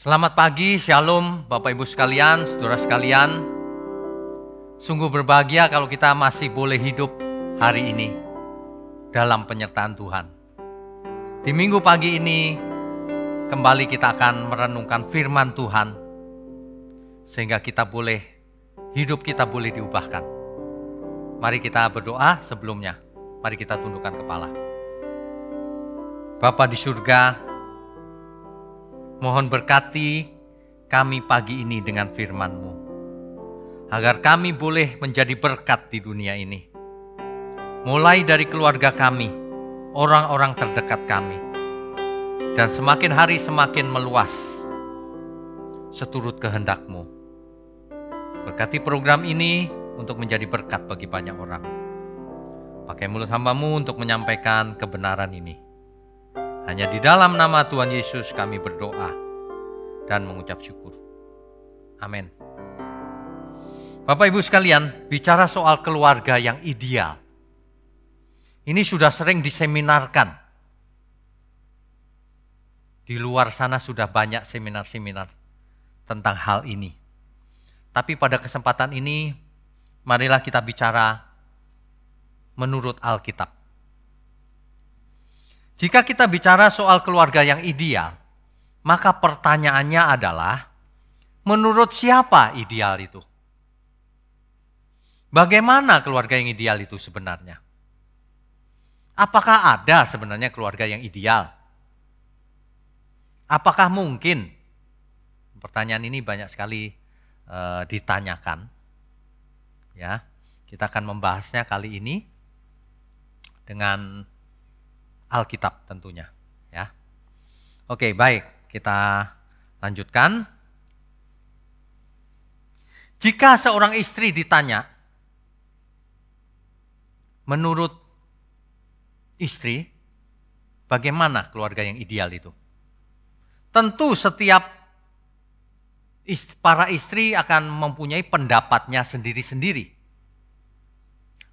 Selamat pagi, Shalom Bapak Ibu sekalian, saudara sekalian. Sungguh berbahagia kalau kita masih boleh hidup hari ini dalam penyertaan Tuhan. Di minggu pagi ini kembali kita akan merenungkan firman Tuhan sehingga kita boleh hidup kita boleh diubahkan. Mari kita berdoa sebelumnya. Mari kita tundukkan kepala. Bapa di surga, Mohon berkati kami pagi ini dengan firman-Mu. Agar kami boleh menjadi berkat di dunia ini. Mulai dari keluarga kami, orang-orang terdekat kami. Dan semakin hari semakin meluas. Seturut kehendak-Mu. Berkati program ini untuk menjadi berkat bagi banyak orang. Pakai mulut hambamu untuk menyampaikan kebenaran ini. Hanya di dalam nama Tuhan Yesus kami berdoa dan mengucap syukur. Amin. Bapak Ibu sekalian, bicara soal keluarga yang ideal. Ini sudah sering diseminarkan. Di luar sana sudah banyak seminar-seminar tentang hal ini. Tapi pada kesempatan ini, marilah kita bicara menurut Alkitab. Jika kita bicara soal keluarga yang ideal, maka pertanyaannya adalah, menurut siapa ideal itu? Bagaimana keluarga yang ideal itu sebenarnya? Apakah ada sebenarnya keluarga yang ideal? Apakah mungkin? Pertanyaan ini banyak sekali e, ditanyakan. Ya, kita akan membahasnya kali ini dengan Alkitab tentunya, ya. Oke, baik, kita lanjutkan. Jika seorang istri ditanya, menurut istri, bagaimana keluarga yang ideal itu? Tentu setiap para istri akan mempunyai pendapatnya sendiri-sendiri.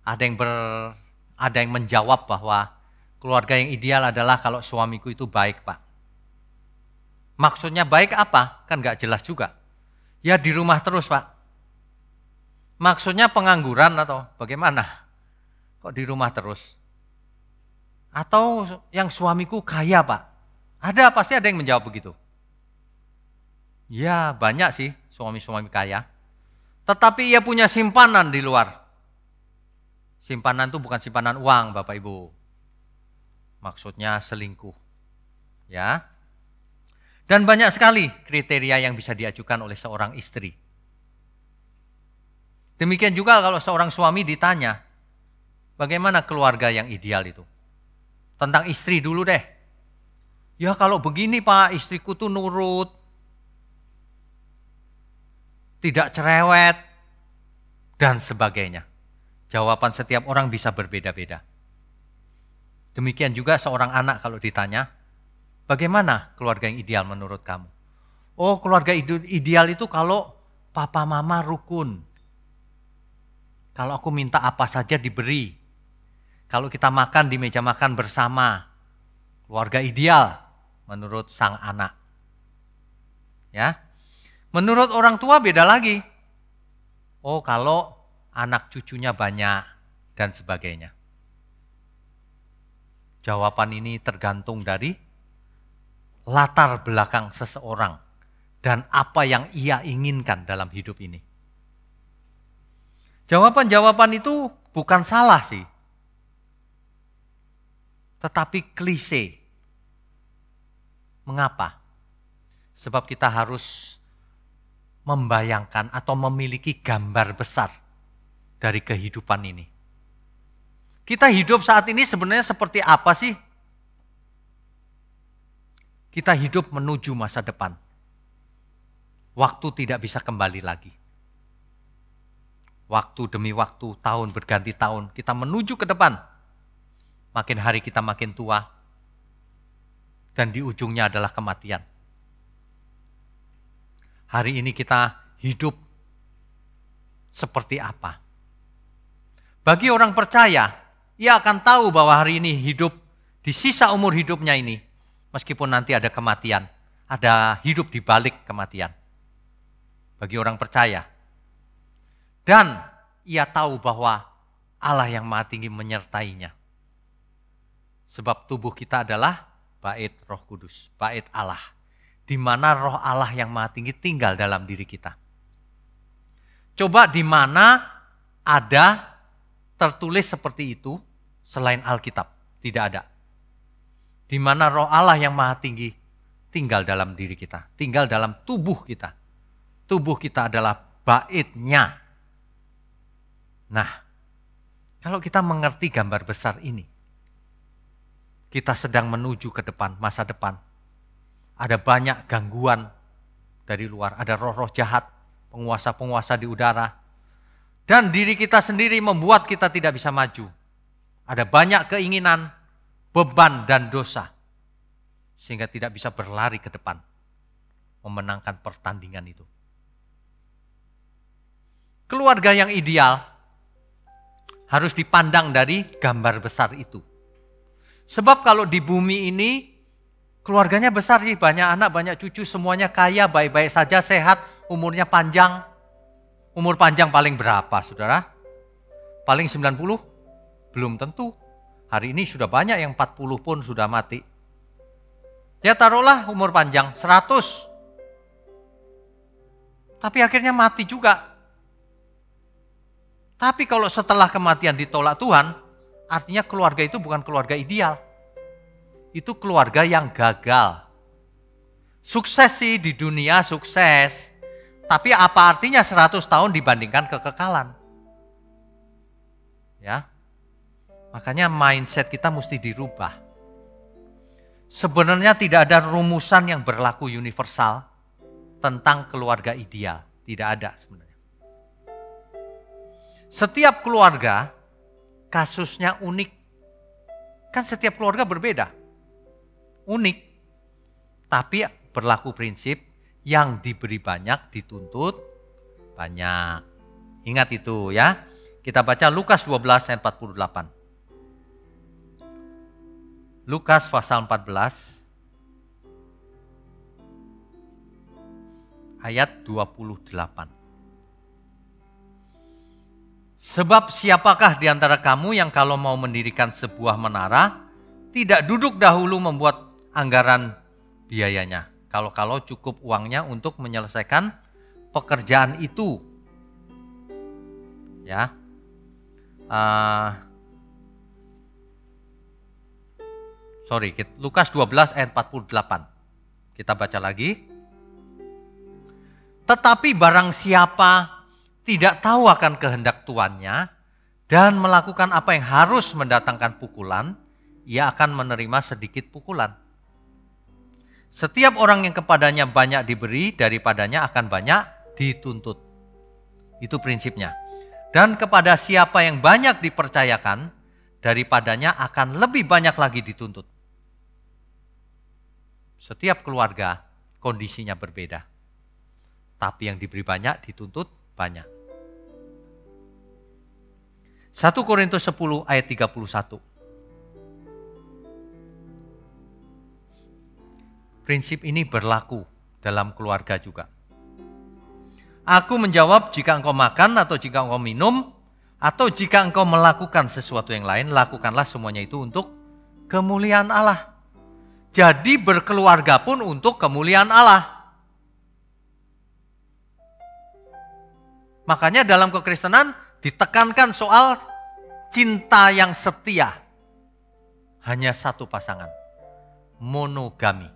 Ada yang ber, ada yang menjawab bahwa Keluarga yang ideal adalah kalau suamiku itu baik, Pak. Maksudnya baik apa? Kan gak jelas juga. Ya di rumah terus, Pak. Maksudnya pengangguran atau bagaimana? Kok di rumah terus? Atau yang suamiku kaya, Pak? Ada, pasti ada yang menjawab begitu. Ya, banyak sih suami-suami kaya. Tetapi ia punya simpanan di luar. Simpanan itu bukan simpanan uang, Bapak Ibu maksudnya selingkuh. Ya. Dan banyak sekali kriteria yang bisa diajukan oleh seorang istri. Demikian juga kalau seorang suami ditanya, bagaimana keluarga yang ideal itu? Tentang istri dulu deh. Ya kalau begini pak, istriku tuh nurut. Tidak cerewet. Dan sebagainya. Jawaban setiap orang bisa berbeda-beda. Demikian juga seorang anak kalau ditanya, bagaimana keluarga yang ideal menurut kamu? Oh keluarga ideal itu kalau papa mama rukun. Kalau aku minta apa saja diberi. Kalau kita makan di meja makan bersama. Keluarga ideal menurut sang anak. Ya. Menurut orang tua beda lagi. Oh kalau anak cucunya banyak dan sebagainya. Jawaban ini tergantung dari latar belakang seseorang dan apa yang ia inginkan dalam hidup ini. Jawaban-jawaban itu bukan salah sih, tetapi klise. Mengapa? Sebab kita harus membayangkan atau memiliki gambar besar dari kehidupan ini. Kita hidup saat ini sebenarnya seperti apa sih? Kita hidup menuju masa depan. Waktu tidak bisa kembali lagi. Waktu demi waktu, tahun berganti tahun, kita menuju ke depan. Makin hari kita makin tua, dan di ujungnya adalah kematian. Hari ini kita hidup seperti apa? Bagi orang percaya, ia akan tahu bahwa hari ini hidup di sisa umur hidupnya ini, meskipun nanti ada kematian, ada hidup di balik kematian. Bagi orang percaya. Dan ia tahu bahwa Allah yang maha tinggi menyertainya. Sebab tubuh kita adalah bait roh kudus, bait Allah. Di mana roh Allah yang maha tinggi tinggal dalam diri kita. Coba di mana ada tertulis seperti itu selain Alkitab? Tidak ada. Di mana roh Allah yang maha tinggi tinggal dalam diri kita, tinggal dalam tubuh kita. Tubuh kita adalah baitnya. Nah, kalau kita mengerti gambar besar ini, kita sedang menuju ke depan, masa depan. Ada banyak gangguan dari luar, ada roh-roh jahat, penguasa-penguasa di udara. Dan diri kita sendiri membuat kita tidak bisa maju. Ada banyak keinginan, beban, dan dosa. Sehingga tidak bisa berlari ke depan, memenangkan pertandingan itu. Keluarga yang ideal harus dipandang dari gambar besar itu. Sebab kalau di bumi ini keluarganya besar sih, banyak anak, banyak cucu, semuanya kaya, baik-baik saja, sehat, umurnya panjang. Umur panjang paling berapa, saudara? Paling 90? Belum tentu. Hari ini sudah banyak yang 40 pun sudah mati. Ya taruhlah umur panjang, 100. Tapi akhirnya mati juga. Tapi kalau setelah kematian ditolak Tuhan, artinya keluarga itu bukan keluarga ideal. Itu keluarga yang gagal. Sukses sih di dunia, sukses. Tapi apa artinya 100 tahun dibandingkan kekekalan? Ya. Makanya mindset kita mesti dirubah. Sebenarnya tidak ada rumusan yang berlaku universal tentang keluarga ideal. Tidak ada sebenarnya. Setiap keluarga kasusnya unik. Kan setiap keluarga berbeda. Unik. Tapi berlaku prinsip yang diberi banyak dituntut banyak. Ingat itu ya. Kita baca Lukas 12 ayat 48. Lukas pasal 14 ayat 28. Sebab siapakah di antara kamu yang kalau mau mendirikan sebuah menara, tidak duduk dahulu membuat anggaran biayanya. Kalau-kalau cukup uangnya untuk menyelesaikan pekerjaan itu. Ya. Uh, sorry, Lukas 12 ayat 48. Kita baca lagi. Tetapi barang siapa tidak tahu akan kehendak tuannya dan melakukan apa yang harus mendatangkan pukulan, ia akan menerima sedikit pukulan. Setiap orang yang kepadanya banyak diberi, daripadanya akan banyak dituntut. Itu prinsipnya. Dan kepada siapa yang banyak dipercayakan, daripadanya akan lebih banyak lagi dituntut. Setiap keluarga kondisinya berbeda. Tapi yang diberi banyak dituntut banyak. 1 Korintus 10 ayat 31. Prinsip ini berlaku dalam keluarga juga. Aku menjawab jika engkau makan atau jika engkau minum atau jika engkau melakukan sesuatu yang lain, lakukanlah semuanya itu untuk kemuliaan Allah. Jadi berkeluarga pun untuk kemuliaan Allah. Makanya dalam kekristenan ditekankan soal cinta yang setia. Hanya satu pasangan. Monogami.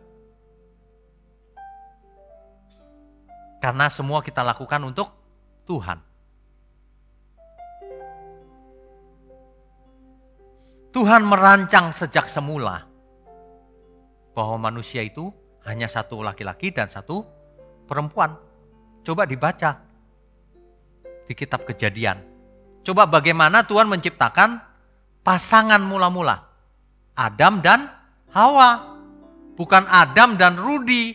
Karena semua kita lakukan untuk Tuhan. Tuhan merancang sejak semula bahwa manusia itu hanya satu laki-laki dan satu perempuan. Coba dibaca di kitab Kejadian Coba bagaimana Tuhan menciptakan pasangan mula-mula. Adam dan Hawa. Bukan Adam dan Rudi.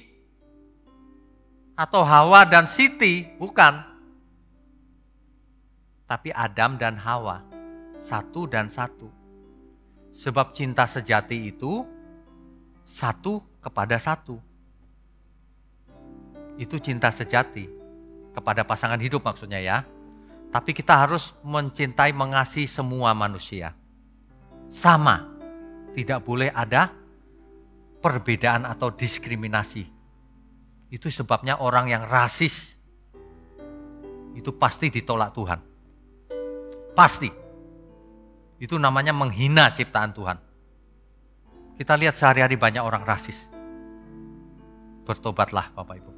Atau Hawa dan Siti. Bukan. Tapi Adam dan Hawa. Satu dan satu. Sebab cinta sejati itu satu kepada satu. Itu cinta sejati kepada pasangan hidup maksudnya ya. Tapi kita harus mencintai, mengasihi semua manusia. Sama. Tidak boleh ada perbedaan atau diskriminasi. Itu sebabnya orang yang rasis itu pasti ditolak Tuhan. Pasti. Itu namanya menghina ciptaan Tuhan. Kita lihat sehari-hari banyak orang rasis. Bertobatlah Bapak Ibu.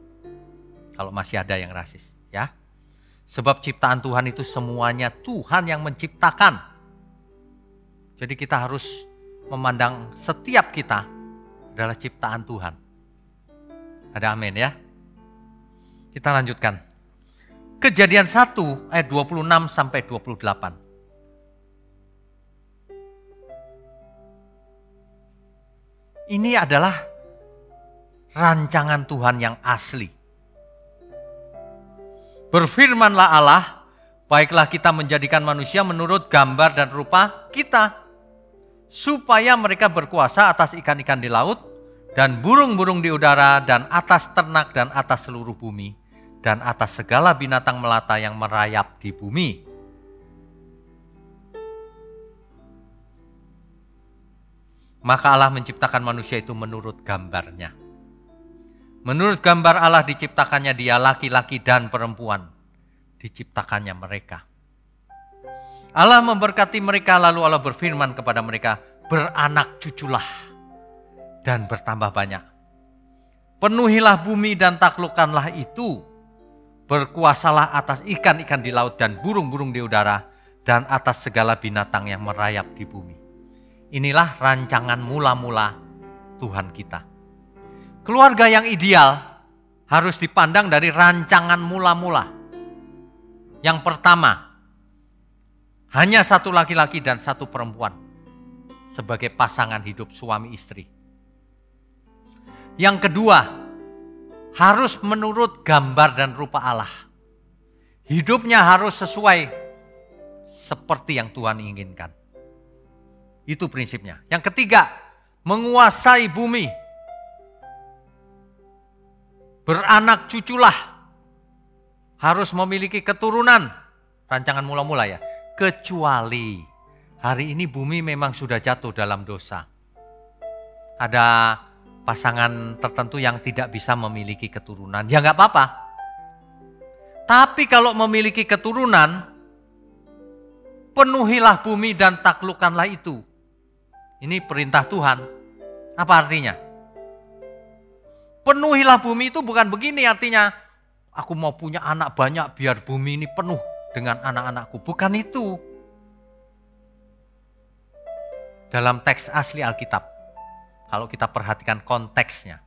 Kalau masih ada yang rasis, ya. Sebab ciptaan Tuhan itu semuanya Tuhan yang menciptakan. Jadi kita harus memandang setiap kita adalah ciptaan Tuhan. Ada amin ya. Kita lanjutkan. Kejadian 1 ayat 26 sampai 28. Ini adalah rancangan Tuhan yang asli. Berfirmanlah Allah, baiklah kita menjadikan manusia menurut gambar dan rupa kita, supaya mereka berkuasa atas ikan-ikan di laut, dan burung-burung di udara, dan atas ternak dan atas seluruh bumi, dan atas segala binatang melata yang merayap di bumi. Maka Allah menciptakan manusia itu menurut gambarnya Menurut gambar Allah diciptakannya dia laki-laki dan perempuan. Diciptakannya mereka. Allah memberkati mereka lalu Allah berfirman kepada mereka, beranak cuculah dan bertambah banyak. Penuhilah bumi dan taklukkanlah itu. Berkuasalah atas ikan-ikan di laut dan burung-burung di udara dan atas segala binatang yang merayap di bumi. Inilah rancangan mula-mula Tuhan kita. Keluarga yang ideal harus dipandang dari rancangan mula-mula. Yang pertama, hanya satu laki-laki dan satu perempuan sebagai pasangan hidup suami istri. Yang kedua, harus menurut gambar dan rupa Allah. Hidupnya harus sesuai seperti yang Tuhan inginkan. Itu prinsipnya. Yang ketiga, menguasai bumi beranak cuculah, harus memiliki keturunan, rancangan mula-mula ya, kecuali hari ini bumi memang sudah jatuh dalam dosa. Ada pasangan tertentu yang tidak bisa memiliki keturunan, ya nggak apa-apa. Tapi kalau memiliki keturunan, penuhilah bumi dan taklukkanlah itu. Ini perintah Tuhan. Apa artinya? Penuhilah bumi itu bukan begini artinya. Aku mau punya anak banyak biar bumi ini penuh dengan anak-anakku. Bukan itu. Dalam teks asli Alkitab. Kalau kita perhatikan konteksnya.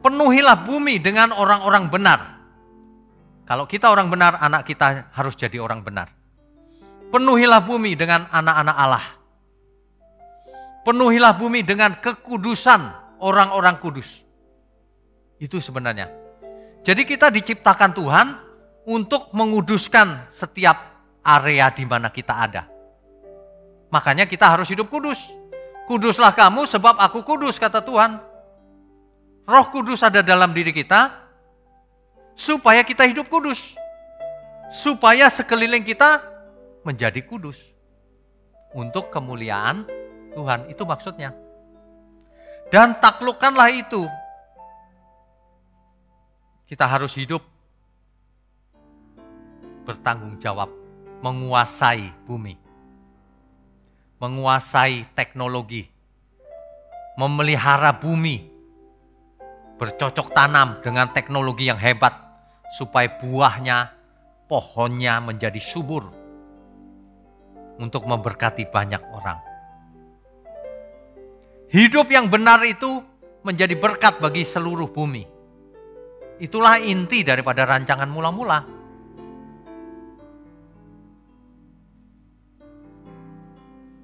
Penuhilah bumi dengan orang-orang benar. Kalau kita orang benar, anak kita harus jadi orang benar. Penuhilah bumi dengan anak-anak Allah. Penuhilah bumi dengan kekudusan orang-orang kudus. Itu sebenarnya. Jadi kita diciptakan Tuhan untuk menguduskan setiap area di mana kita ada. Makanya kita harus hidup kudus. Kuduslah kamu sebab aku kudus kata Tuhan. Roh kudus ada dalam diri kita supaya kita hidup kudus. Supaya sekeliling kita menjadi kudus. Untuk kemuliaan Tuhan, itu maksudnya. Dan taklukkanlah itu kita harus hidup bertanggung jawab, menguasai bumi, menguasai teknologi, memelihara bumi, bercocok tanam dengan teknologi yang hebat, supaya buahnya, pohonnya menjadi subur untuk memberkati banyak orang. Hidup yang benar itu menjadi berkat bagi seluruh bumi. Itulah inti daripada rancangan mula-mula.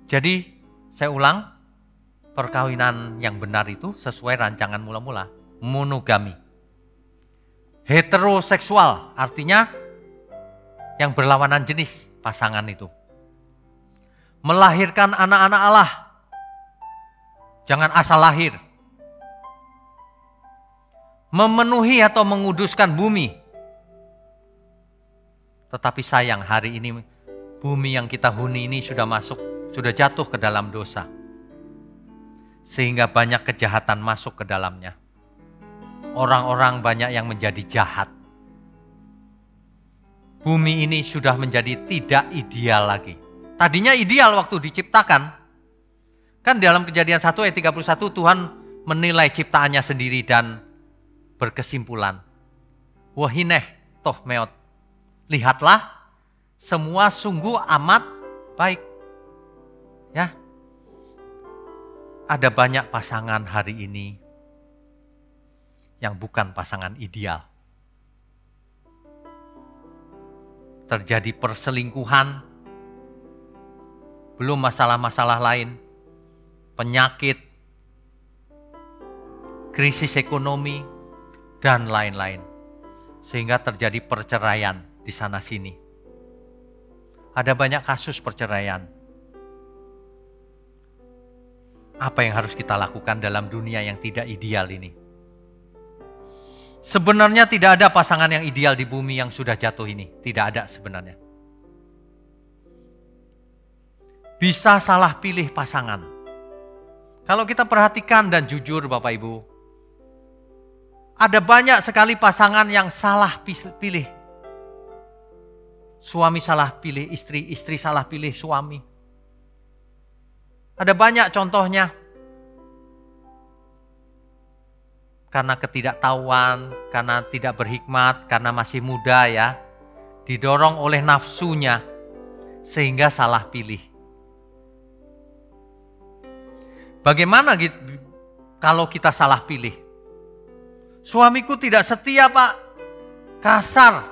Jadi, saya ulang, perkawinan yang benar itu sesuai rancangan mula-mula, monogami. Heteroseksual artinya yang berlawanan jenis pasangan itu. Melahirkan anak-anak Allah. Jangan asal lahir, memenuhi atau menguduskan bumi. Tetapi sayang hari ini bumi yang kita huni ini sudah masuk, sudah jatuh ke dalam dosa. Sehingga banyak kejahatan masuk ke dalamnya. Orang-orang banyak yang menjadi jahat. Bumi ini sudah menjadi tidak ideal lagi. Tadinya ideal waktu diciptakan. Kan dalam kejadian 1 ayat 31 Tuhan menilai ciptaannya sendiri dan berkesimpulan. Wahineh toh meot. Lihatlah semua sungguh amat baik. Ya. Ada banyak pasangan hari ini yang bukan pasangan ideal. Terjadi perselingkuhan, belum masalah-masalah lain, penyakit, krisis ekonomi, dan lain-lain. Sehingga terjadi perceraian di sana-sini. Ada banyak kasus perceraian. Apa yang harus kita lakukan dalam dunia yang tidak ideal ini? Sebenarnya tidak ada pasangan yang ideal di bumi yang sudah jatuh ini. Tidak ada sebenarnya. Bisa salah pilih pasangan. Kalau kita perhatikan dan jujur Bapak Ibu, ada banyak sekali pasangan yang salah pilih. Suami salah pilih istri, istri salah pilih suami. Ada banyak contohnya. Karena ketidaktahuan, karena tidak berhikmat, karena masih muda ya. Didorong oleh nafsunya sehingga salah pilih. Bagaimana kalau kita salah pilih? Suamiku tidak setia pak, kasar,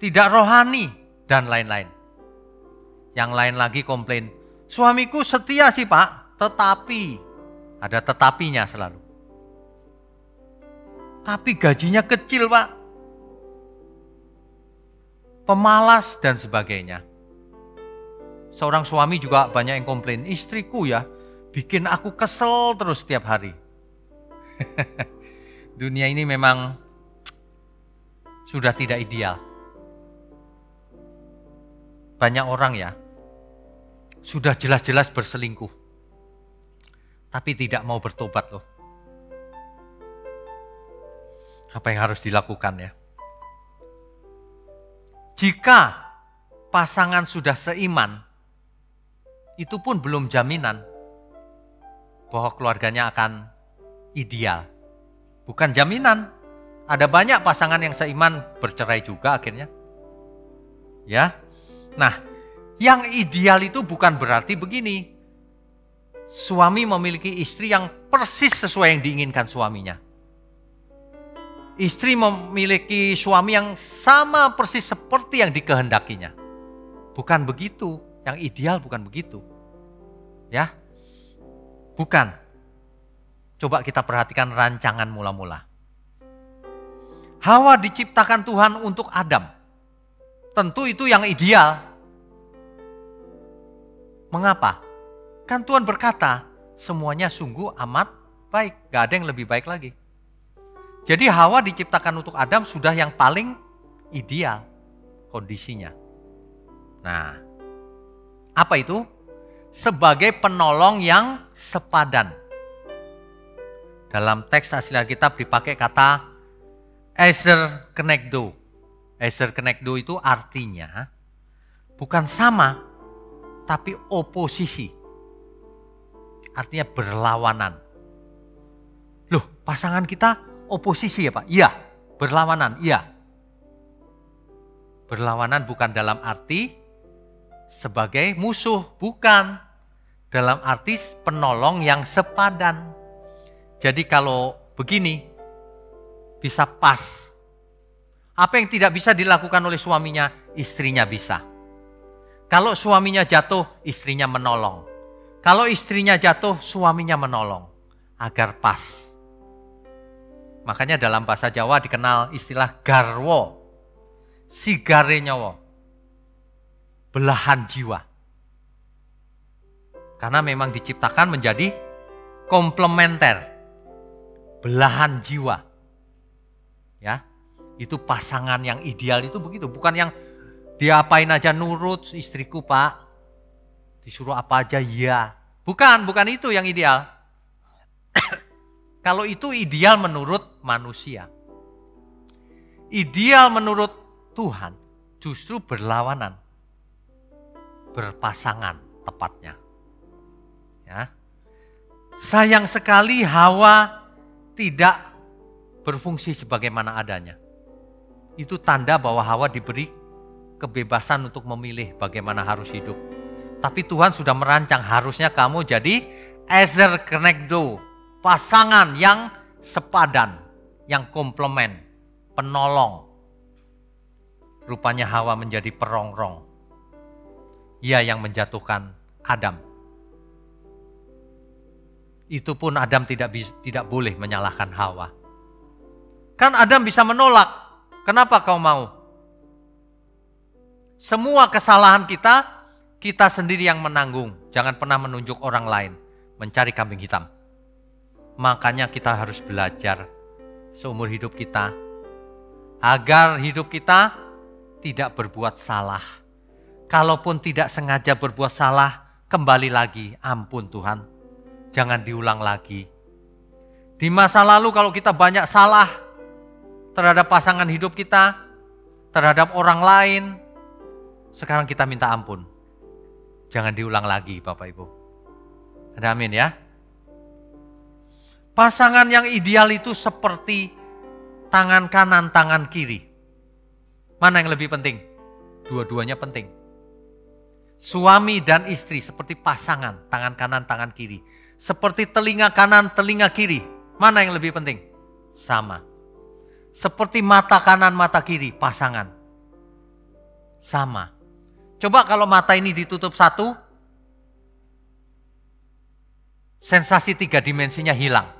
tidak rohani, dan lain-lain. Yang lain lagi komplain, suamiku setia sih pak, tetapi, ada tetapinya selalu. Tapi gajinya kecil pak, pemalas dan sebagainya. Seorang suami juga banyak yang komplain, istriku ya bikin aku kesel terus setiap hari. dunia ini memang sudah tidak ideal. Banyak orang ya, sudah jelas-jelas berselingkuh, tapi tidak mau bertobat loh. Apa yang harus dilakukan ya? Jika pasangan sudah seiman, itu pun belum jaminan bahwa keluarganya akan ideal. Bukan jaminan. Ada banyak pasangan yang seiman bercerai juga akhirnya. Ya. Nah, yang ideal itu bukan berarti begini. Suami memiliki istri yang persis sesuai yang diinginkan suaminya. Istri memiliki suami yang sama persis seperti yang dikehendakinya. Bukan begitu. Yang ideal bukan begitu. Ya. Bukan. Coba kita perhatikan rancangan mula-mula. Hawa diciptakan Tuhan untuk Adam. Tentu itu yang ideal. Mengapa? Kan Tuhan berkata, semuanya sungguh amat baik. Gak ada yang lebih baik lagi. Jadi Hawa diciptakan untuk Adam sudah yang paling ideal kondisinya. Nah, apa itu? Sebagai penolong yang sepadan. Dalam teks asli Alkitab dipakai kata Ezer Kenekdo. Ezer Kenekdo itu artinya bukan sama, tapi oposisi. Artinya berlawanan. Loh, pasangan kita oposisi ya Pak? Iya, berlawanan, iya. Berlawanan bukan dalam arti sebagai musuh, bukan. Dalam arti penolong yang sepadan. Jadi kalau begini, bisa pas. Apa yang tidak bisa dilakukan oleh suaminya, istrinya bisa. Kalau suaminya jatuh, istrinya menolong. Kalau istrinya jatuh, suaminya menolong. Agar pas. Makanya dalam bahasa Jawa dikenal istilah garwo. Sigare nyawa. Belahan jiwa. Karena memang diciptakan menjadi komplementer belahan jiwa. Ya, itu pasangan yang ideal itu begitu, bukan yang diapain aja nurut istriku pak, disuruh apa aja ya. Bukan, bukan itu yang ideal. Kalau itu ideal menurut manusia. Ideal menurut Tuhan justru berlawanan. Berpasangan tepatnya. Ya. Sayang sekali Hawa tidak berfungsi sebagaimana adanya. Itu tanda bahwa Hawa diberi kebebasan untuk memilih bagaimana harus hidup. Tapi Tuhan sudah merancang harusnya kamu jadi Ezer Kenegdo, pasangan yang sepadan, yang komplement, penolong. Rupanya Hawa menjadi perongrong. Ia yang menjatuhkan Adam. Itu pun Adam tidak tidak boleh menyalahkan Hawa. Kan Adam bisa menolak. Kenapa kau mau? Semua kesalahan kita, kita sendiri yang menanggung. Jangan pernah menunjuk orang lain, mencari kambing hitam. Makanya kita harus belajar seumur hidup kita, agar hidup kita tidak berbuat salah. Kalaupun tidak sengaja berbuat salah, kembali lagi, ampun Tuhan. Jangan diulang lagi. Di masa lalu kalau kita banyak salah terhadap pasangan hidup kita, terhadap orang lain, sekarang kita minta ampun. Jangan diulang lagi Bapak Ibu. Ada amin ya. Pasangan yang ideal itu seperti tangan kanan, tangan kiri. Mana yang lebih penting? Dua-duanya penting. Suami dan istri seperti pasangan, tangan kanan, tangan kiri. Seperti telinga kanan, telinga kiri. Mana yang lebih penting? Sama. Seperti mata kanan, mata kiri, pasangan. Sama. Coba kalau mata ini ditutup satu, sensasi tiga dimensinya hilang.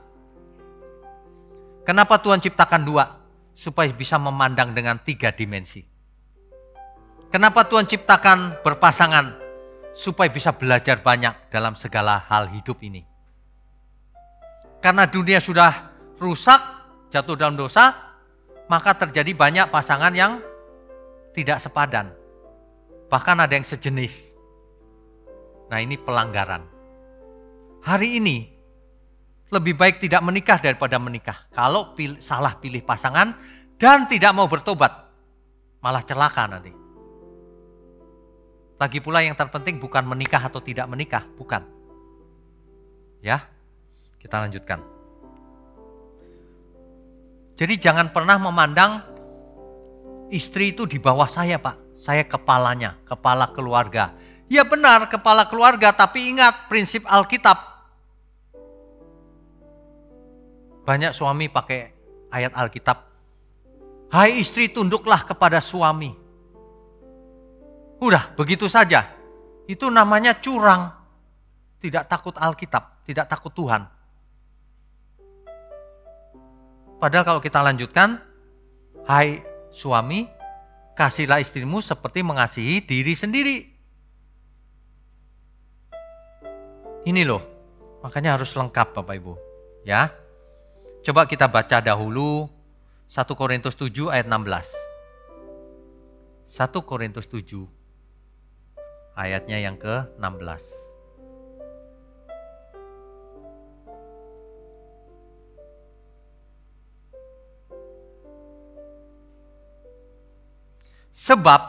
Kenapa Tuhan ciptakan dua? Supaya bisa memandang dengan tiga dimensi. Kenapa Tuhan ciptakan berpasangan? Supaya bisa belajar banyak dalam segala hal hidup ini. Karena dunia sudah rusak, jatuh dalam dosa, maka terjadi banyak pasangan yang tidak sepadan Bahkan ada yang sejenis. Nah ini pelanggaran. Hari ini lebih baik tidak menikah daripada menikah. Kalau pilih, salah pilih pasangan dan tidak mau bertobat, malah celaka nanti. Lagi pula yang terpenting bukan menikah atau tidak menikah, bukan. Ya, kita lanjutkan. Jadi jangan pernah memandang istri itu di bawah saya, Pak saya kepalanya, kepala keluarga. Ya benar, kepala keluarga, tapi ingat prinsip Alkitab. Banyak suami pakai ayat Alkitab. Hai istri tunduklah kepada suami. Udah, begitu saja. Itu namanya curang. Tidak takut Alkitab, tidak takut Tuhan. Padahal kalau kita lanjutkan, hai suami, kasihlah istrimu seperti mengasihi diri sendiri. Ini loh, makanya harus lengkap Bapak Ibu. Ya, coba kita baca dahulu 1 Korintus 7 ayat 16. 1 Korintus 7 ayatnya yang ke-16. Sebab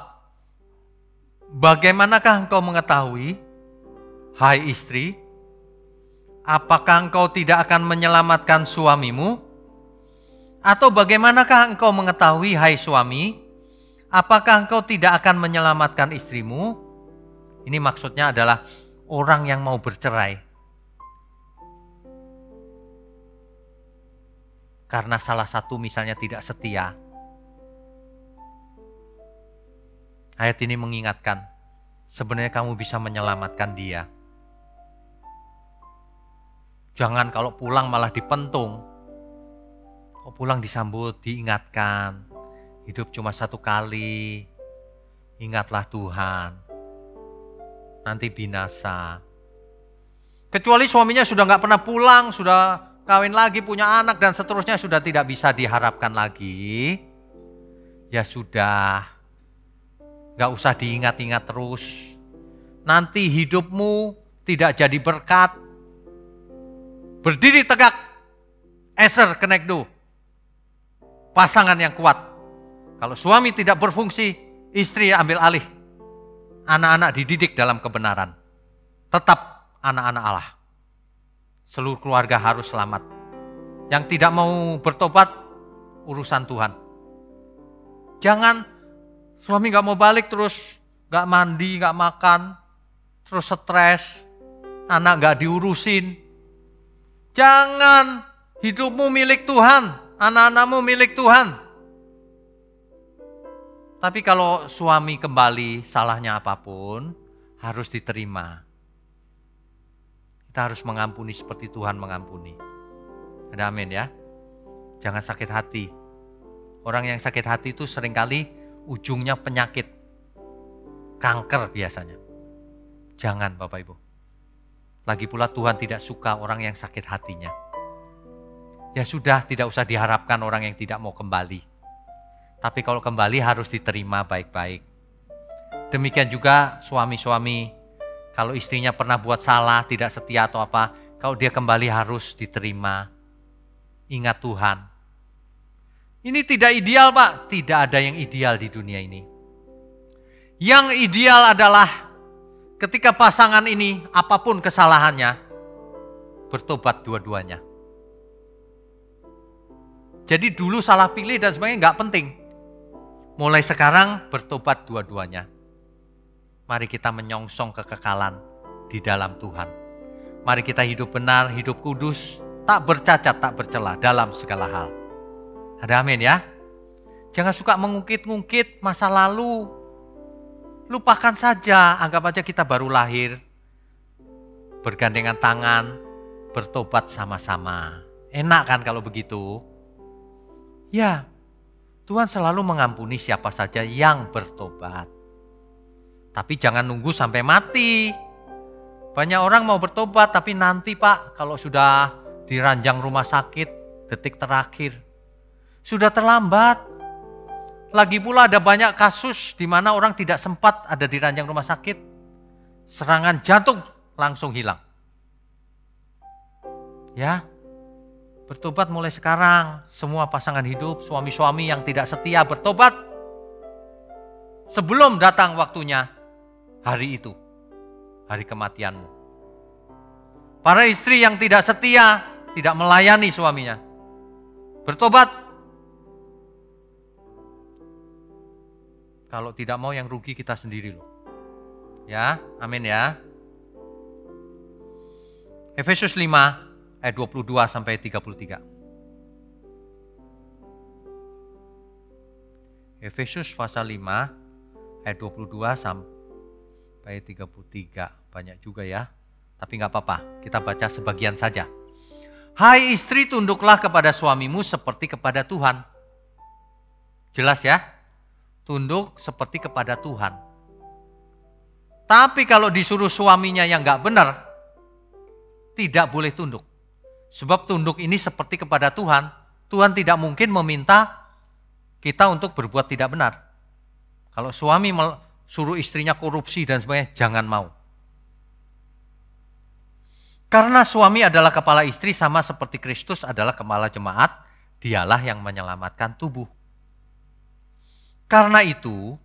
bagaimanakah engkau mengetahui, hai istri, apakah engkau tidak akan menyelamatkan suamimu? Atau bagaimanakah engkau mengetahui, hai suami, apakah engkau tidak akan menyelamatkan istrimu? Ini maksudnya adalah orang yang mau bercerai. Karena salah satu misalnya tidak setia, Ayat ini mengingatkan, sebenarnya kamu bisa menyelamatkan dia. Jangan kalau pulang malah dipentung. Kalau pulang disambut, diingatkan. Hidup cuma satu kali. Ingatlah Tuhan. Nanti binasa. Kecuali suaminya sudah nggak pernah pulang, sudah kawin lagi, punya anak dan seterusnya sudah tidak bisa diharapkan lagi, ya sudah, gak usah diingat-ingat terus. Nanti hidupmu tidak jadi berkat. Berdiri tegak, eser kenekdu. Pasangan yang kuat. Kalau suami tidak berfungsi, istri ambil alih. Anak-anak dididik dalam kebenaran. Tetap anak-anak Allah seluruh keluarga harus selamat. Yang tidak mau bertobat, urusan Tuhan. Jangan suami gak mau balik terus gak mandi, gak makan, terus stres, anak gak diurusin. Jangan hidupmu milik Tuhan, anak-anakmu milik Tuhan. Tapi kalau suami kembali salahnya apa pun, harus diterima. Kita harus mengampuni seperti Tuhan mengampuni. Ada amin ya. Jangan sakit hati. Orang yang sakit hati itu sering kali ujungnya penyakit. Kanker biasanya. Jangan Bapak Ibu. Lagi pula Tuhan tidak suka orang yang sakit hatinya. Ya sudah, tidak usah diharapkan orang yang tidak mau kembali. Tapi kalau kembali harus diterima baik-baik. Demikian juga suami-suami kalau istrinya pernah buat salah, tidak setia atau apa, kalau dia kembali harus diterima. Ingat Tuhan. Ini tidak ideal Pak, tidak ada yang ideal di dunia ini. Yang ideal adalah ketika pasangan ini apa pun kesalahannya, bertobat dua-duanya. Jadi dulu salah pilih dan sebagainya nggak penting. Mulai sekarang bertobat dua-duanya. Mari kita menyongsong kekekalan di dalam Tuhan. Mari kita hidup benar, hidup kudus, tak bercacat, tak bercela dalam segala hal. Ada amin ya? Jangan suka mengungkit-ungkit masa lalu. Lupakan saja, anggap aja kita baru lahir. Bergandengan tangan, bertobat sama-sama. Enak kan kalau begitu? Ya, Tuhan selalu mengampuni siapa saja yang bertobat. Tapi jangan nunggu sampai mati. Banyak orang mau bertobat tapi nanti Pak kalau sudah diranjang rumah sakit detik terakhir. Sudah terlambat. Lagi pula ada banyak kasus di mana orang tidak sempat ada di ranjang rumah sakit. Serangan jantung langsung hilang. Ya, bertobat mulai sekarang. Semua pasangan hidup, suami-suami yang tidak setia bertobat. Sebelum datang waktunya, hari itu, hari kematianmu. Para istri yang tidak setia, tidak melayani suaminya. Bertobat. Kalau tidak mau yang rugi kita sendiri loh. Ya, amin ya. Efesus 5 ayat 22 sampai 33. Efesus pasal 5 ayat 22 sampai ayat 33. Banyak juga ya. Tapi nggak apa-apa, kita baca sebagian saja. Hai istri tunduklah kepada suamimu seperti kepada Tuhan. Jelas ya? Tunduk seperti kepada Tuhan. Tapi kalau disuruh suaminya yang nggak benar, tidak boleh tunduk. Sebab tunduk ini seperti kepada Tuhan. Tuhan tidak mungkin meminta kita untuk berbuat tidak benar. Kalau suami suruh istrinya korupsi dan sebagainya, jangan mau. Karena suami adalah kepala istri sama seperti Kristus adalah kepala jemaat, dialah yang menyelamatkan tubuh. Karena itu,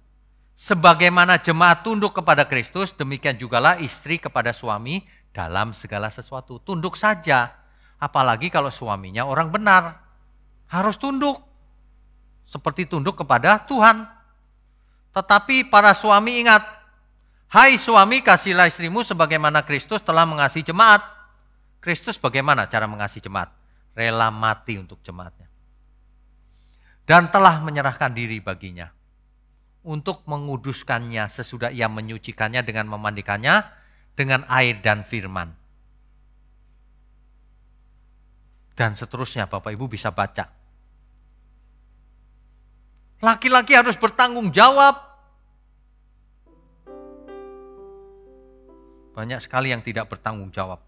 sebagaimana jemaat tunduk kepada Kristus, demikian jugalah istri kepada suami dalam segala sesuatu. Tunduk saja, apalagi kalau suaminya orang benar. Harus tunduk, seperti tunduk kepada Tuhan. Tetapi para suami ingat, hai suami kasihlah istrimu sebagaimana Kristus telah mengasihi jemaat. Kristus bagaimana cara mengasihi jemaat? Rela mati untuk jemaatnya. Dan telah menyerahkan diri baginya. Untuk menguduskannya sesudah ia menyucikannya dengan memandikannya dengan air dan firman. Dan seterusnya Bapak Ibu bisa baca. Laki-laki harus bertanggung jawab Banyak sekali yang tidak bertanggung jawab.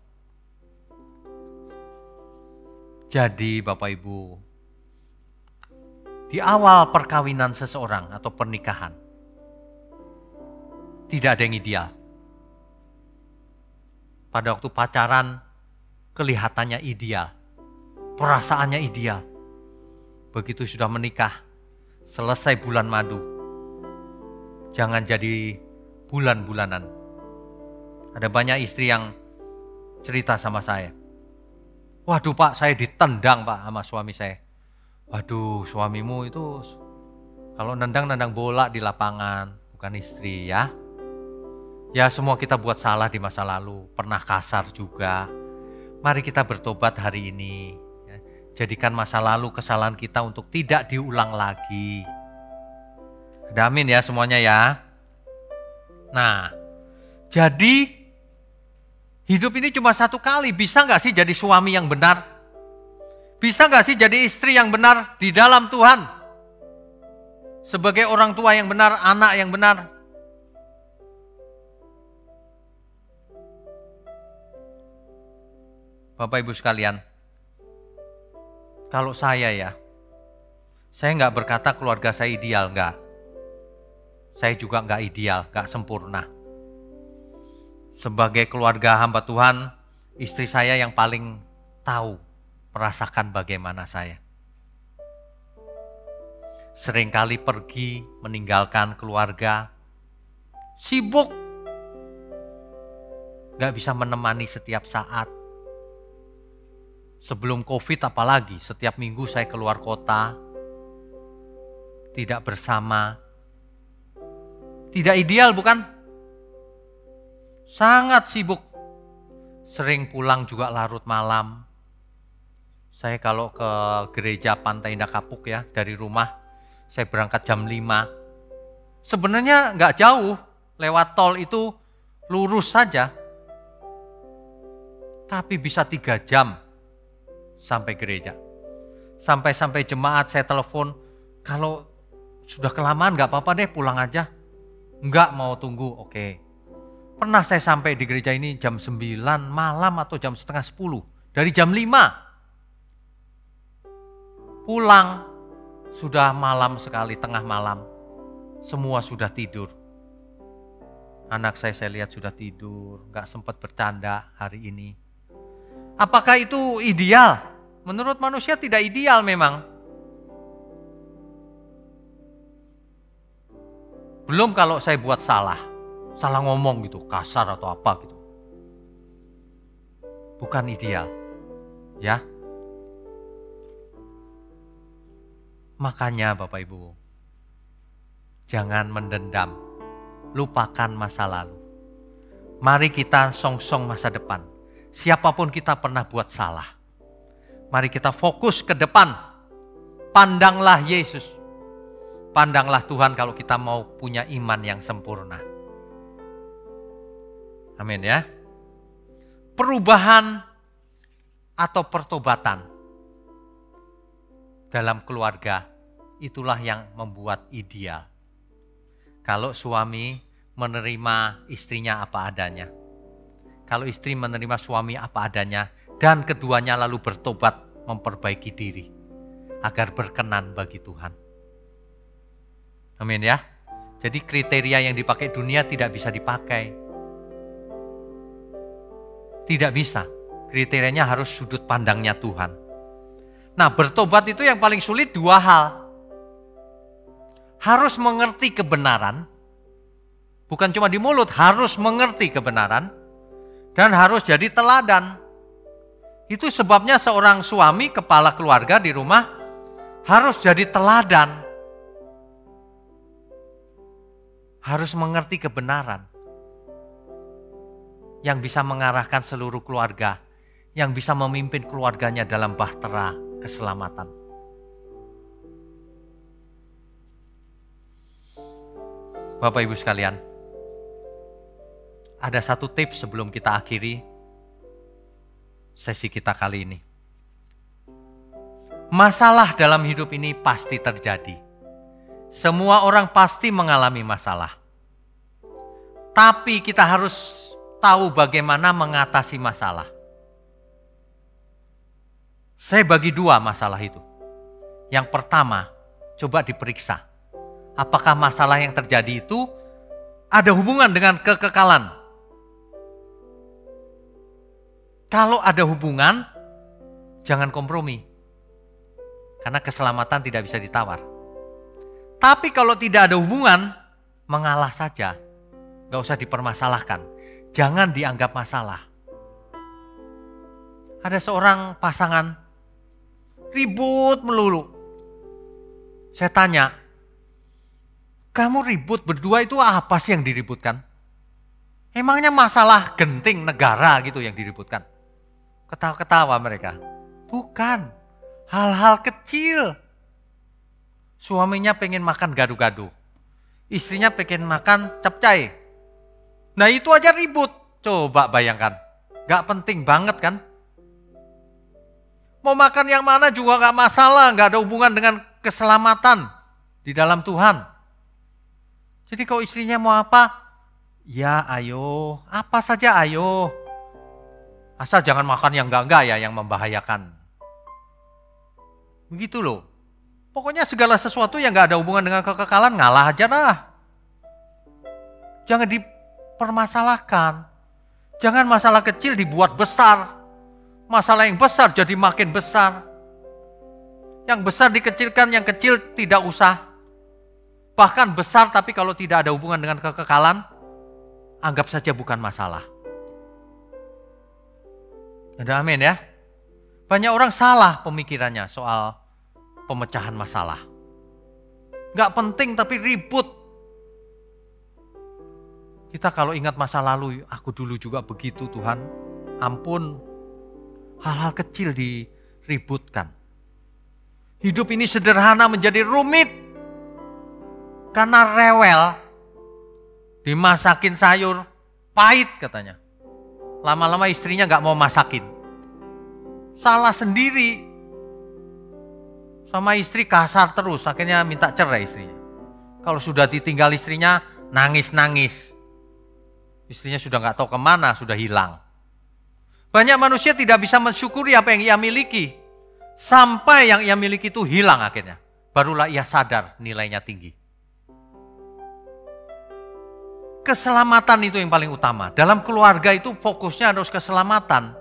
Jadi Bapak Ibu, di awal perkawinan seseorang atau pernikahan, tidak ada yang ideal. Pada waktu pacaran, kelihatannya ideal, perasaannya ideal. Begitu sudah menikah, selesai bulan madu, jangan jadi bulan-bulanan. Ada banyak istri yang cerita sama saya. Waduh pak, saya ditendang pak sama suami saya. Waduh, suamimu itu kalau nendang-nendang bola di lapangan, bukan istri ya. Ya semua kita buat salah di masa lalu, pernah kasar juga. Mari kita bertobat hari ini. Jadikan masa lalu kesalahan kita untuk tidak diulang lagi. Ada ya semuanya ya. Nah, jadi hidup ini cuma satu kali. Bisa nggak sih jadi suami yang benar? Bisa nggak sih jadi istri yang benar di dalam Tuhan? Sebagai orang tua yang benar, anak yang benar, Bapak Ibu sekalian, kalau saya ya, saya nggak berkata keluarga saya ideal, nggak. Saya juga nggak ideal, nggak sempurna. Sebagai keluarga hamba Tuhan, istri saya yang paling tahu, merasakan bagaimana saya. Seringkali pergi meninggalkan keluarga, sibuk, nggak bisa menemani setiap saat Sebelum COVID apalagi, setiap minggu saya keluar kota, tidak bersama. Tidak ideal bukan? Sangat sibuk. Sering pulang juga larut malam. Saya kalau ke gereja Pantai Indah Kapuk ya, dari rumah, saya berangkat jam 5. Sebenarnya nggak jauh, lewat tol itu lurus saja. Tapi bisa tiga jam sampai gereja. Sampai-sampai jemaat saya telepon, kalau sudah kelamaan nggak apa-apa deh pulang aja. Nggak mau tunggu, oke. Pernah saya sampai di gereja ini jam 9 malam atau jam setengah 10. Dari jam 5. Pulang, sudah malam sekali, tengah malam. Semua sudah tidur. Anak saya saya lihat sudah tidur, nggak sempat bercanda hari ini. Apakah itu ideal? Menurut manusia tidak ideal memang. Belum kalau saya buat salah, salah ngomong gitu, kasar atau apa gitu. Bukan ideal. Ya. Makanya Bapak Ibu, jangan mendendam, lupakan masa lalu. Mari kita song-song masa depan siapa pun kita pernah buat salah. Mari kita fokus ke depan. Pandanglah Yesus. Pandanglah Tuhan kalau kita mau punya iman yang sempurna. Amin ya. Perubahan atau pertobatan dalam keluarga itulah yang membuat ideal. Kalau suami menerima istrinya apa adanya kalau istri menerima suami apa adanya dan keduanya lalu bertobat memperbaiki diri agar berkenan bagi Tuhan. Amin ya. Jadi kriteria yang dipakai dunia tidak bisa dipakai. Tidak bisa. Kriterianya harus sudut pandangnya Tuhan. Nah, bertobat itu yang paling sulit dua hal. Harus mengerti kebenaran, bukan cuma di mulut, harus mengerti kebenaran dan harus jadi teladan. Itu sebabnya seorang suami kepala keluarga di rumah harus jadi teladan. Harus mengerti kebenaran yang bisa mengarahkan seluruh keluarga, yang bisa memimpin keluarganya dalam bahtera keselamatan. Bapak Ibu sekalian, ada satu tips sebelum kita akhiri sesi kita kali ini. Masalah dalam hidup ini pasti terjadi. Semua orang pasti mengalami masalah. Tapi kita harus tahu bagaimana mengatasi masalah. Saya bagi dua masalah itu. Yang pertama, coba diperiksa. Apakah masalah yang terjadi itu ada hubungan dengan kekekalan? Kalau ada hubungan, jangan kompromi. Karena keselamatan tidak bisa ditawar. Tapi kalau tidak ada hubungan, mengalah saja. Gak usah dipermasalahkan. Jangan dianggap masalah. Ada seorang pasangan ribut melulu. Saya tanya, kamu ribut berdua itu apa sih yang diributkan? Emangnya masalah genting negara gitu yang diributkan? Ketawa-ketawa mereka. Bukan, hal-hal kecil. Suaminya pengen makan gado-gado. Istrinya pengen makan capcay. Nah itu aja ribut. Coba bayangkan. Gak penting banget kan? Mau makan yang mana juga gak masalah. Gak ada hubungan dengan keselamatan di dalam Tuhan. Jadi kalau istrinya mau apa? Ya ayo, apa saja ayo. Asal jangan makan yang enggak-enggak ya, yang membahayakan. Begitu loh. Pokoknya segala sesuatu yang enggak ada hubungan dengan kekekalan, ngalah aja dah. Jangan dipermasalahkan. Jangan masalah kecil dibuat besar. Masalah yang besar jadi makin besar. Yang besar dikecilkan, yang kecil tidak usah. Bahkan besar tapi kalau tidak ada hubungan dengan kekekalan, anggap saja bukan masalah. Ada amin ya. Banyak orang salah pemikirannya soal pemecahan masalah. Gak penting tapi ribut. Kita kalau ingat masa lalu, aku dulu juga begitu Tuhan. Ampun, hal-hal kecil diributkan. Hidup ini sederhana menjadi rumit. Karena rewel, dimasakin sayur, pahit katanya. Lama-lama istrinya gak mau masakin. Salah sendiri. Sama istri kasar terus, akhirnya minta cerai istrinya. Kalau sudah ditinggal istrinya, nangis-nangis. Istrinya sudah gak tahu ke mana, sudah hilang. Banyak manusia tidak bisa mensyukuri apa yang ia miliki. Sampai yang ia miliki itu hilang akhirnya. Barulah ia sadar nilainya tinggi. Keselamatan itu yang paling utama. Dalam keluarga itu fokusnya harus keselamatan.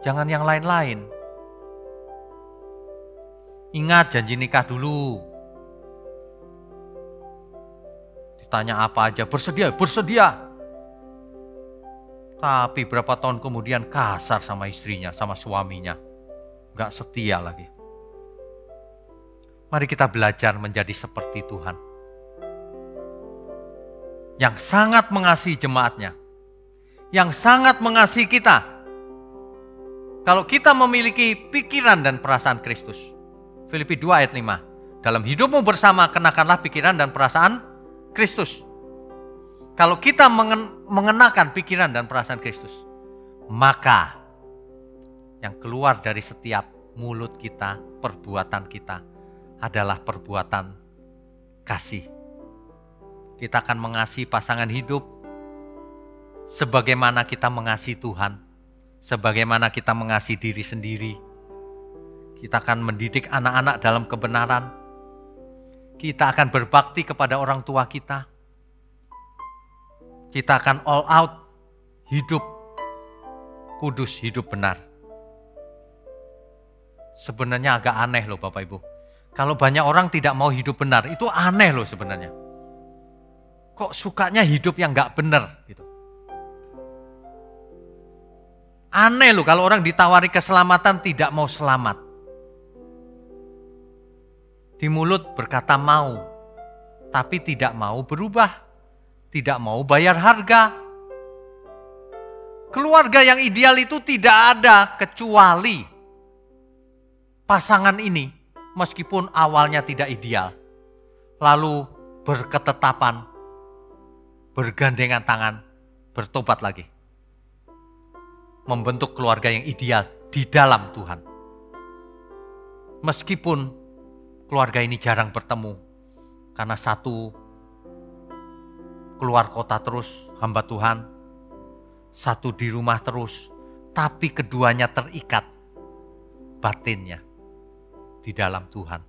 Jangan yang lain-lain. Ingat janji nikah dulu. Ditanya apa aja, bersedia, bersedia. Tapi berapa tahun kemudian kasar sama istrinya, sama suaminya. Gak setia lagi. Mari kita belajar menjadi seperti Tuhan yang sangat mengasihi jemaatnya, yang sangat mengasihi kita. Kalau kita memiliki pikiran dan perasaan Kristus. Filipi 2 ayat 5. Dalam hidupmu bersama kenakanlah pikiran dan perasaan Kristus. Kalau kita mengenakan pikiran dan perasaan Kristus, maka yang keluar dari setiap mulut kita, perbuatan kita adalah perbuatan kasih kita akan mengasihi pasangan hidup sebagaimana kita mengasihi Tuhan, sebagaimana kita mengasihi diri sendiri. Kita akan mendidik anak-anak dalam kebenaran. Kita akan berbakti kepada orang tua kita. Kita akan all out hidup kudus, hidup benar. Sebenarnya agak aneh loh Bapak Ibu. Kalau banyak orang tidak mau hidup benar, itu aneh loh sebenarnya kok sukanya hidup yang nggak benar gitu. Aneh loh kalau orang ditawari keselamatan tidak mau selamat. Di mulut berkata mau, tapi tidak mau berubah, tidak mau bayar harga. Keluarga yang ideal itu tidak ada kecuali pasangan ini meskipun awalnya tidak ideal. Lalu berketetapan bergandengan tangan, bertobat lagi. Membentuk keluarga yang ideal di dalam Tuhan. Meskipun keluarga ini jarang bertemu, karena satu keluar kota terus hamba Tuhan, satu di rumah terus, tapi keduanya terikat. batinnya di dalam Tuhan.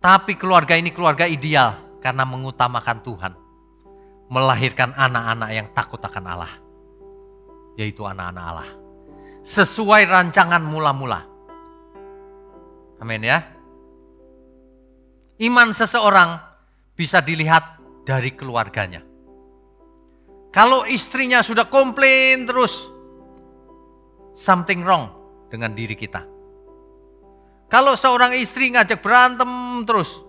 Tapi keluarga ini keluarga ideal karena mengutamakan Tuhan. Melahirkan anak-anak yang takut akan Allah. Yaitu anak-anak Allah. Sesuai rancangan mula-mula. Amin ya. Iman seseorang bisa dilihat dari keluarganya. Kalau istrinya sudah komplain terus, something wrong dengan diri kita. Kalau seorang istri ngajak berantem terus,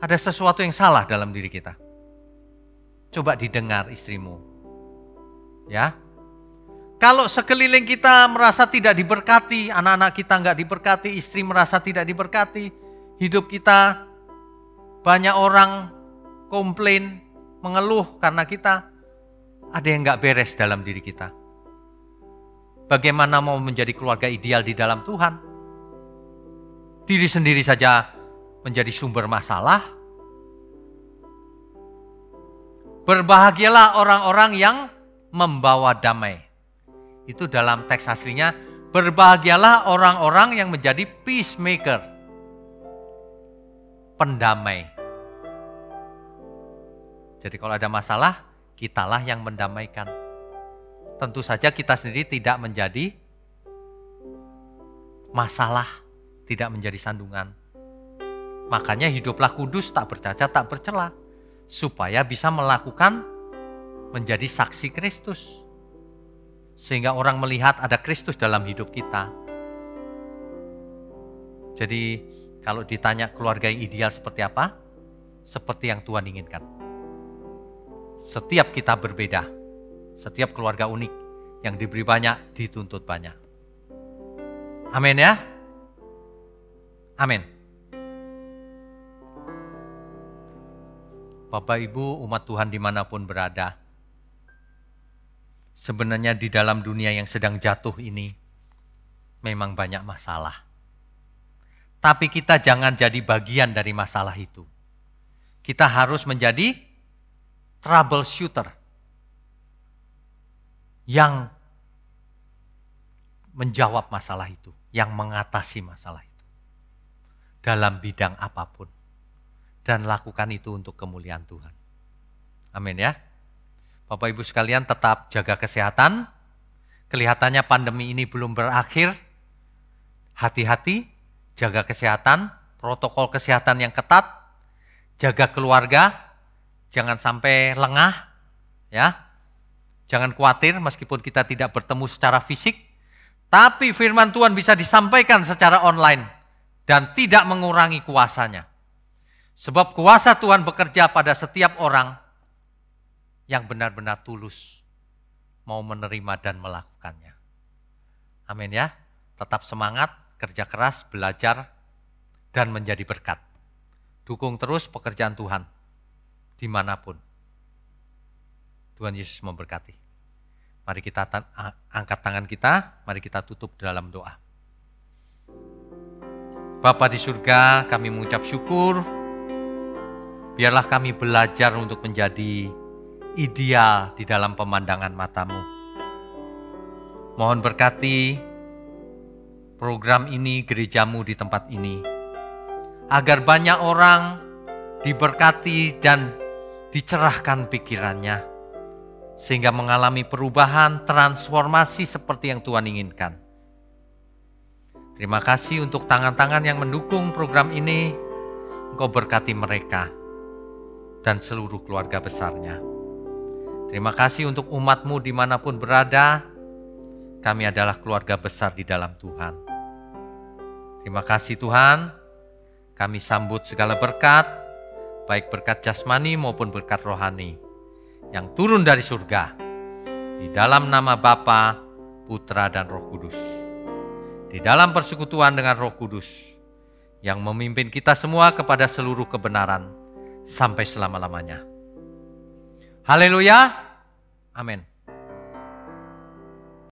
ada sesuatu yang salah dalam diri kita. Coba didengar istrimu. Ya. Kalau sekeliling kita merasa tidak diberkati, anak-anak kita nggak diberkati, istri merasa tidak diberkati, hidup kita banyak orang komplain, mengeluh karena kita ada yang nggak beres dalam diri kita. Bagaimana mau menjadi keluarga ideal di dalam Tuhan? diri sendiri saja menjadi sumber masalah. Berbahagialah orang-orang yang membawa damai. Itu dalam teks aslinya, berbahagialah orang-orang yang menjadi peacemaker. Pendamai. Jadi kalau ada masalah, kitalah yang mendamaikan. Tentu saja kita sendiri tidak menjadi masalah tidak menjadi sandungan. Makanya hiduplah kudus, tak bercacat, tak bercela, supaya bisa melakukan menjadi saksi Kristus. Sehingga orang melihat ada Kristus dalam hidup kita. Jadi kalau ditanya keluarga yang ideal seperti apa? Seperti yang Tuhan inginkan. Setiap kita berbeda, setiap keluarga unik yang diberi banyak dituntut banyak. Amin ya. Amin. Bapak Ibu umat Tuhan di mana pun berada. Sebenarnya di dalam dunia yang sedang jatuh ini memang banyak masalah. Tapi kita jangan jadi bagian dari masalah itu. Kita harus menjadi troubleshooter yang menjawab masalah itu, yang mengatasi masalah itu dalam bidang apa pun. Dan lakukan itu untuk kemuliaan Tuhan. Amin ya. Bapak Ibu sekalian tetap jaga kesehatan. Kelihatannya pandemi ini belum berakhir. Hati-hati, jaga kesehatan, protokol kesehatan yang ketat, jaga keluarga, jangan sampai lengah, ya. Jangan khawatir meskipun kita tidak bertemu secara fisik, tapi firman Tuhan bisa disampaikan secara online dan tidak mengurangi kuasanya. Sebab kuasa Tuhan bekerja pada setiap orang yang benar-benar tulus mau menerima dan melakukannya. Amin ya. Tetap semangat, kerja keras, belajar, dan menjadi berkat. Dukung terus pekerjaan Tuhan di mana pun. Tuhan Yesus memberkati. Mari kita angkat tangan kita, mari kita tutup dalam doa. Bapa di surga, kami mengucap syukur. Biarlah kami belajar untuk menjadi ideal di dalam pemandangan matamu. Mohon berkati program ini, gerejamu di tempat ini. Agar banyak orang diberkati dan dicerahkan pikirannya. Sehingga mengalami perubahan, transformasi seperti yang Tuhan inginkan. Terima kasih untuk tangan-tangan yang mendukung program ini. Engkau berkati mereka dan seluruh keluarga besarnya. Terima kasih untuk umatmu di mana pun berada. Kami adalah keluarga besar di dalam Tuhan. Terima kasih Tuhan. Kami sambut segala berkat, baik berkat jasmani maupun berkat rohani yang turun dari surga. Di dalam nama Bapa, Putra, dan Roh Kudus di dalam persekutuan dengan Roh Kudus yang memimpin kita semua kepada seluruh kebenaran sampai selama-lamanya. Haleluya. Amin.